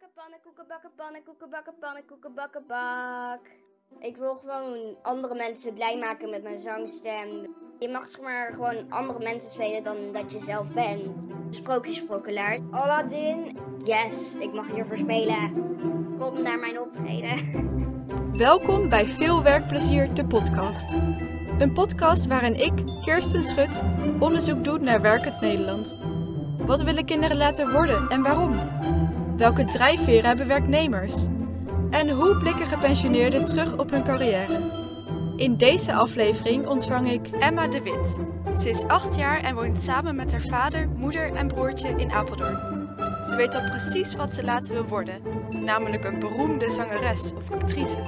bakken, pannenkoeken bakken, pannenkoeken bakken, pannenkoeken bakken, bak. Ik wil gewoon andere mensen blij maken met mijn zangstem. Je mag zeg maar gewoon andere mensen spelen dan dat je zelf bent. Sprookjesprokkelaar. Aladdin. Yes, ik mag hiervoor spelen. Kom naar mijn optreden. Welkom bij Veel Werkplezier, de podcast. Een podcast waarin ik, Kirsten Schut, onderzoek doe naar werkend Nederland. Wat willen kinderen laten worden en waarom? Welke drijfveren hebben werknemers? En hoe blikken gepensioneerden terug op hun carrière? In deze aflevering ontvang ik Emma de Wit. Ze is acht jaar en woont samen met haar vader, moeder en broertje in Apeldoorn. Ze weet al precies wat ze later wil worden, namelijk een beroemde zangeres of actrice.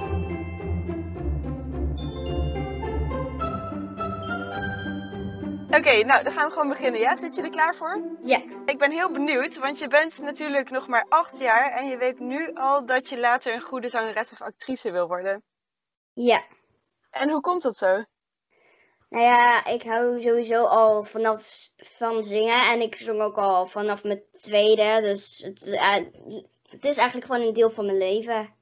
Oké, nou dan gaan we gewoon beginnen. Ja, zit je er klaar voor? Ja. Ik ben heel benieuwd, want je bent natuurlijk nog maar acht jaar en je weet nu al dat je later een goede zangeres of actrice wil worden. Ja. En hoe komt dat zo? Nou ja, ik hou sowieso al vanaf van zingen en ik zong ook al vanaf mijn tweede. Dus het, eh, het is eigenlijk gewoon een deel van mijn leven.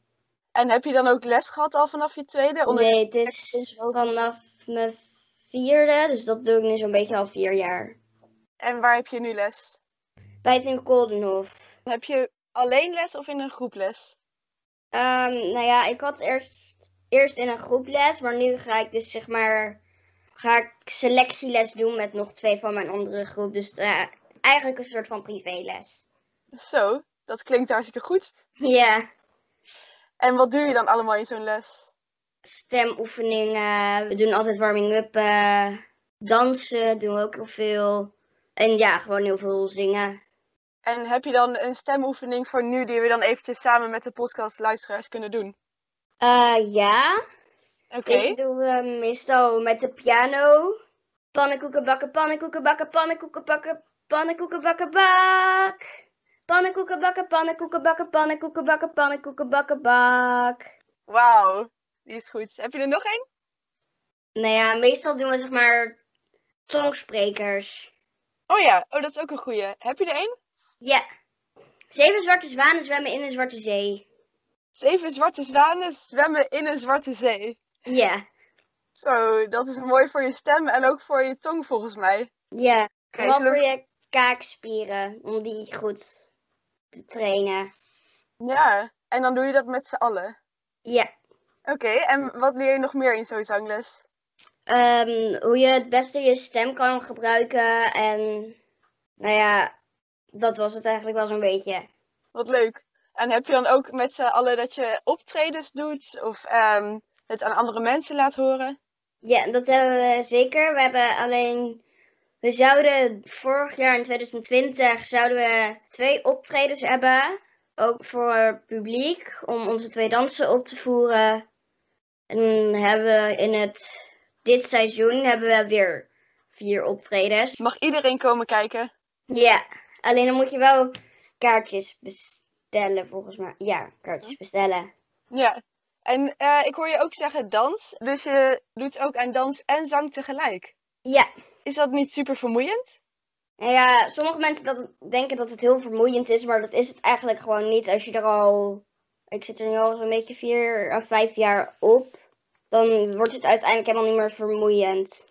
En heb je dan ook les gehad al vanaf je tweede? Onder- Nee, het is vanaf mijn vierde, dus dat doe ik nu zo'n beetje al vier jaar. En waar heb je nu les? Bij het in Koldenhof. Heb je alleen les of in een groep les? Ehm, nou ja, ik had eerst, eerst in een groep les, maar nu ga ik dus zeg maar ga ik selectieles doen met nog twee van mijn andere groep. Dus eh, eigenlijk een soort van privéles. Zo, dat klinkt hartstikke goed. Ja, En wat doe je dan allemaal in zo'n les? Stemoefeningen, we doen altijd warming-up, dansen doen we ook heel veel. En ja, gewoon heel veel zingen. En heb je dan een stemoefening voor nu die we dan eventjes samen met de podcastluisteraars kunnen doen? Eh, ja, Oké. deze doen we meestal met de piano. Pannenkoeken bakken, pannenkoeken bakken, pannenkoeken bakken, pannenkoeken bakken, bak. Pannenkoeken bakken, pannenkoeken bakken, pannenkoeken bakken, pannenkoeken bakken, bak. Wauw, die is goed. Heb je er nog één? Nou ja, meestal doen we zeg maar tongsprekers. Oh ja, oh dat is ook een goeie. Heb je er één? Ja. Zeven zwarte zwanen zwemmen in een zwarte zee. Zeven zwarte zwanen zwemmen in een zwarte zee. Ja. Zo, dat is mooi voor je stem en ook voor je tong volgens mij. Ja. Vooral zullen voor je kaakspieren, om die goed te trainen. Ja, en dan doe je dat met z'n allen. Ja. Oké, en wat leer je nog meer in zo'n zangles? Ehm, hoe je het beste je stem kan gebruiken en nou ja, dat was het eigenlijk wel zo'n beetje. Wat leuk. En heb je dan ook met z'n allen dat je optredens doet of ehm, het aan andere mensen laat horen? Ja, dat hebben we zeker. We hebben alleen, we zouden vorig jaar in 2020 zouden we twee optredens hebben, ook voor publiek, om onze twee dansen op te voeren. En hebben we in het, dit seizoen hebben we weer vier optredens. Mag iedereen komen kijken? Ja, alleen dan moet je wel kaartjes bestellen volgens mij. Ja, kaartjes bestellen. Ja. En eh, ik hoor je ook zeggen dans, dus je doet ook aan dans en zang tegelijk. Ja, Is dat niet super vermoeiend? Nou ja, sommige mensen dat, denken dat het heel vermoeiend is, maar dat is het eigenlijk gewoon niet. Als je er al, ik zit er nu al zo'n beetje vier of vijf jaar op, dan wordt het uiteindelijk helemaal niet meer vermoeiend.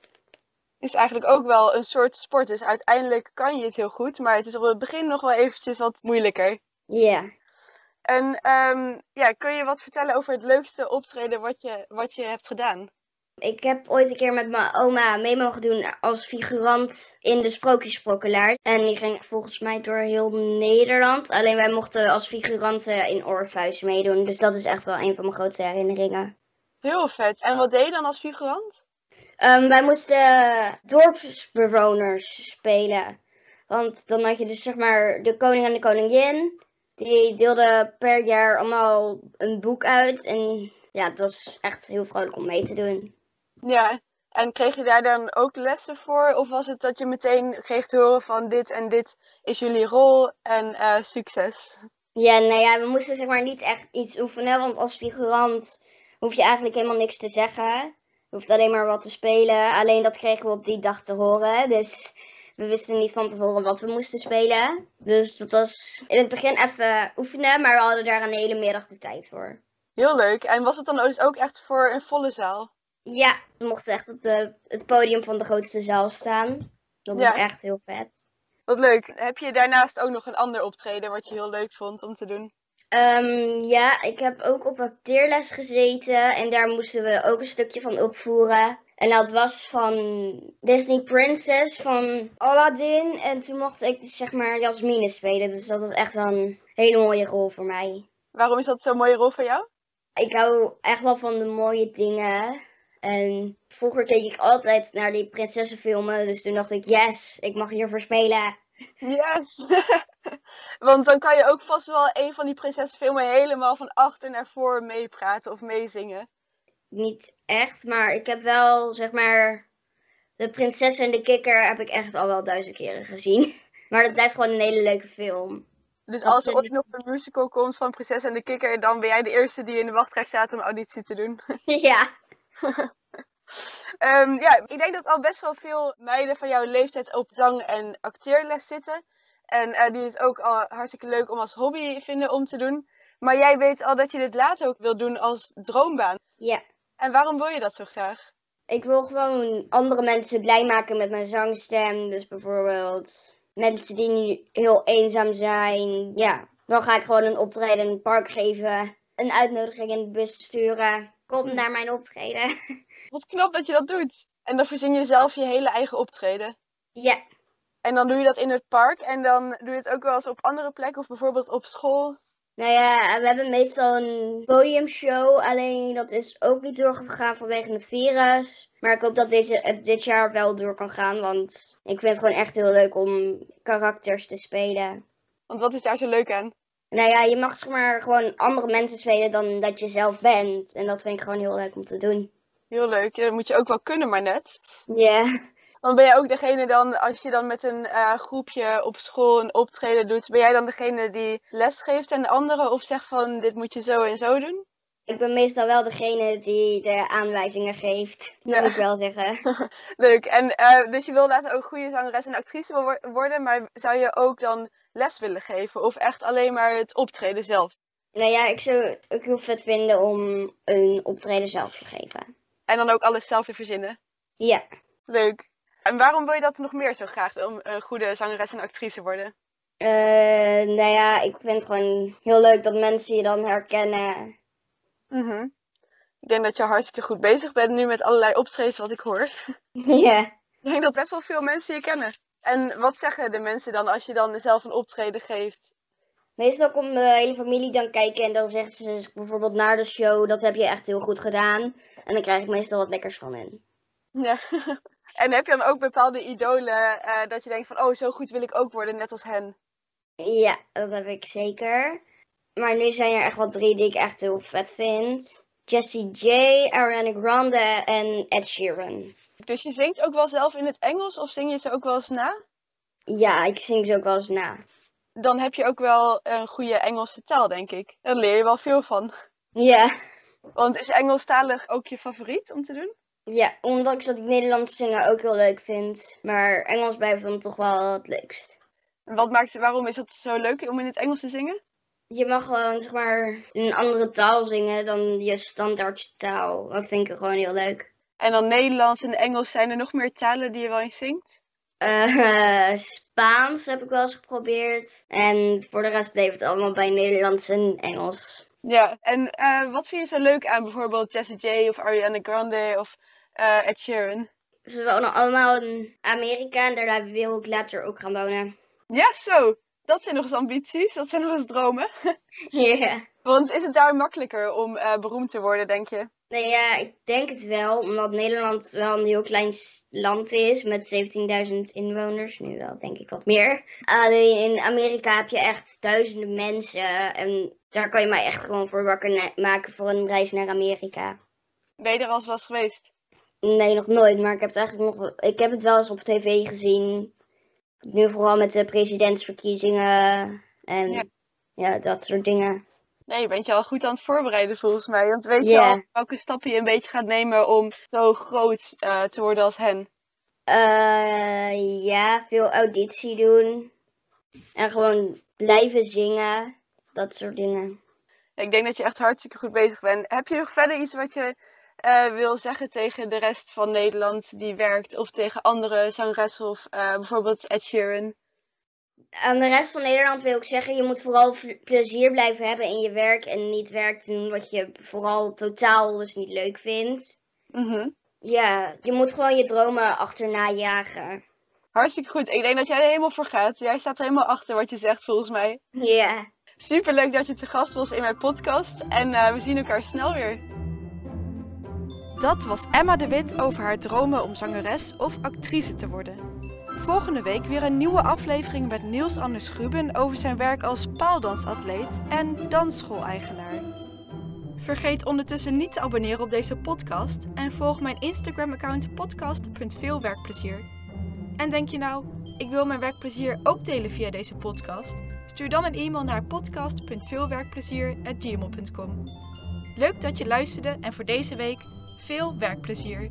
Is eigenlijk ook wel een soort sport, dus uiteindelijk kan je het heel goed, maar het is op het begin nog wel eventjes wat moeilijker. Ja. En ehm, ja, kun je wat vertellen over het leukste optreden wat je, wat je hebt gedaan? Ik heb ooit een keer met mijn oma mee mogen doen als figurant in de Sprookjesprokkelaar. En die ging volgens mij door heel Nederland. Alleen wij mochten als figuranten in Orpheus meedoen. Dus dat is echt wel een van mijn grootste herinneringen. Heel vet. En wat deed je dan als figurant? Ehm, wij moesten dorpsbewoners spelen. Want dan had je dus zeg maar de koning en de koningin. Die deelden per jaar allemaal een boek uit. En ja, het was echt heel vrolijk om mee te doen. Ja. En kreeg je daar dan ook lessen voor? Of was het dat je meteen kreeg te horen van dit en dit is jullie rol en eh, succes? Ja, nou ja, we moesten zeg maar niet echt iets oefenen. Want als figurant hoef je eigenlijk helemaal niks te zeggen. Je hoeft alleen maar wat te spelen. Alleen dat kregen we op die dag te horen. Dus we wisten niet van tevoren wat we moesten spelen. Dus dat was in het begin even oefenen, maar we hadden daar een hele middag de tijd voor. Heel leuk. En was het dan dus ook echt voor een volle zaal? Ja, we mochten echt op de, het podium van de grootste zaal staan. Dat was echt heel vet. Wat leuk. Heb je daarnaast ook nog een ander optreden wat je heel leuk vond om te doen? Ehm, ja, ik heb ook op acteerles gezeten en daar moesten we ook een stukje van opvoeren. En dat was van Disney Princess van Aladdin. En toen mocht ik zeg maar Jasmine spelen. Dus dat was echt wel een hele mooie rol voor mij. Waarom is dat zo'n mooie rol voor jou? Ik hou echt wel van de mooie dingen. En vroeger keek ik altijd naar die prinsessenfilmen. Dus toen dacht ik, yes, ik mag hiervoor spelen. Yes! Want dan kan je ook vast wel een van die prinsessenfilmen helemaal van achter naar voor meepraten of meezingen. Niet echt, maar ik heb wel, zeg maar, de prinses en de kikker heb ik echt al wel duizend keren gezien. Maar dat blijft gewoon een hele leuke film. Dus als er ooit nog een musical komt van Prinses en de Kikker, dan ben jij de eerste die in de wachtrij staat om auditie te doen. ja. Ehm, ja, ik denk dat al best wel veel meiden van jouw leeftijd op zang- en acteerles zitten. En eh, die het ook al hartstikke leuk om als hobby vinden om te doen. Maar jij weet al dat je dit later ook wil doen als droombaan. Ja. En waarom wil je dat zo graag? Ik wil gewoon andere mensen blij maken met mijn zangstem. Dus bijvoorbeeld mensen die nu heel eenzaam zijn. Ja, dan ga ik gewoon een optreden in het park geven. Een uitnodiging in de bus sturen. Kom naar mijn optreden. Wat knap dat je dat doet. En dan verzin je zelf je hele eigen optreden. ja. En dan doe je dat in het park en dan doe je het ook wel eens op andere plekken of bijvoorbeeld op school. Nou ja, we hebben meestal een podiumshow. Alleen dat is ook niet doorgegaan vanwege het virus. Maar ik hoop dat deze, het dit jaar wel door kan gaan. Want ik vind het gewoon echt heel leuk om karakters te spelen. Want wat is daar zo leuk aan? Nou ja, je mag zeg maar gewoon andere mensen spelen dan dat je zelf bent. En dat vind ik gewoon heel leuk om te doen. Heel leuk. Ja, Dat moet je ook wel kunnen, maar net. Ja. Want ben jij ook degene dan, als je dan met een eh, groepje op school een optreden doet, ben jij dan degene die les geeft aan de anderen of zegt van dit moet je zo en zo doen? Ik ben meestal wel degene die de aanwijzingen geeft. Ja. moet ik wel zeggen. Leuk. En eh, dus je wil later ook goede zangeres en actrice worden, maar zou je ook dan les willen geven of echt alleen maar het optreden zelf? Nou ja, ik zou het heel vet vinden om een optreden zelf te geven. En dan ook alles zelf te verzinnen? Ja. Leuk. En waarom wil je dat nog meer zo graag, om een goede zangeres en actrice worden? Eh, nou ja, ik vind het gewoon heel leuk dat mensen je dan herkennen. Mhm. Ik denk dat je hartstikke goed bezig bent nu met allerlei optredens wat ik hoor. ja. Ik denk dat best wel veel mensen je kennen. En wat zeggen de mensen dan als je dan zelf een optreden geeft? Meestal komt de hele familie dan kijken en dan zeggen ze bijvoorbeeld na de show, dat heb je echt heel goed gedaan. En dan krijg ik meestal wat lekkers van hen. Ja. En heb je dan ook bepaalde idolen eh, dat je denkt van, oh, zo goed wil ik ook worden, net als hen? Ja, dat heb ik zeker. Maar nu zijn er echt wel drie die ik echt heel vet vind. Jessie J, Ariana Grande en Ed Sheeran. Dus je zingt ook wel zelf in het Engels of zing je ze ook wel eens na? Ja, ik zing ze ook wel eens na. Dan heb je ook wel een goede Engelse taal, denk ik. Daar leer je wel veel van. Ja. Want is Engelstalig ook je favoriet om te doen? Ja, ondanks dat ik Nederlands zingen ook heel leuk vind. Maar Engels blijft dan toch wel het leukst. Wat maakt, waarom is het zo leuk om in het Engels te zingen? Je mag gewoon, zeg maar, een andere taal zingen dan je standaard taal. Dat vind ik gewoon heel leuk. En dan Nederlands en Engels, zijn er nog meer talen die je wel eens zingt? Eh, Spaans heb ik wel eens geprobeerd. En voor de rest bleef het allemaal bij Nederlands en Engels. Ja, en eh, wat vind je zo leuk aan bijvoorbeeld Jessie J of Ariana Grande of eh, Ed Sheeran? Ze wonen allemaal in Amerika en daar wil ik later ook gaan wonen. Ja, zo. Dat zijn nog eens ambities, dat zijn nog eens dromen. Ja. Want is het daar makkelijker om eh, beroemd te worden, denk je? Nee, ja, ik denk het wel, omdat Nederland wel een heel klein land is met 17.000 inwoners. Nu wel, denk ik wat meer. Alleen in Amerika heb je echt duizenden mensen en daar kan je mij echt gewoon voor wakker maken voor een reis naar Amerika. Ben je er al eens geweest? Nee, nog nooit, maar ik heb het eigenlijk nog, ik heb het wel eens op tv gezien. Nu vooral met de presidentsverkiezingen en Ja. ja, dat soort dingen. Nee, je bent je al goed aan het voorbereiden volgens mij. Want weet je al welke stappen je een beetje gaat nemen om zo groot eh, te worden als hen? Eh, ja, veel auditie doen. En gewoon blijven zingen. Dat soort dingen. Ik denk dat je echt hartstikke goed bezig bent. Heb je nog verder iets wat je uh, wil zeggen tegen de rest van Nederland die werkt? Of tegen andere zangeressen of uh, bijvoorbeeld Ed Sheeran? Aan de rest van Nederland wil ik zeggen, je moet vooral plezier blijven hebben in je werk. En niet werk doen wat je vooral totaal dus niet leuk vindt. Mm Ja, je moet gewoon je dromen achterna jagen. Hartstikke goed. Ik denk dat jij er helemaal voor gaat. Jij staat helemaal achter wat je zegt, volgens mij. Ja. Super leuk dat je te gast was in mijn podcast. En uh, we zien elkaar snel weer. Dat was Emma de Wit over haar dromen om zangeres of actrice te worden. Volgende week weer een nieuwe aflevering met Niels Anders Gruben over zijn werk als paaldansatleet en dansschool-eigenaar. Vergeet ondertussen niet te abonneren op deze podcast en volg mijn Instagram-account podcast.veelwerkplezier. En denk je nou, ik wil mijn werkplezier ook delen via deze podcast? Stuur dan een e-mail naar podcast.veelwerkplezier.gmail.com. Leuk dat je luisterde en voor deze week veel werkplezier.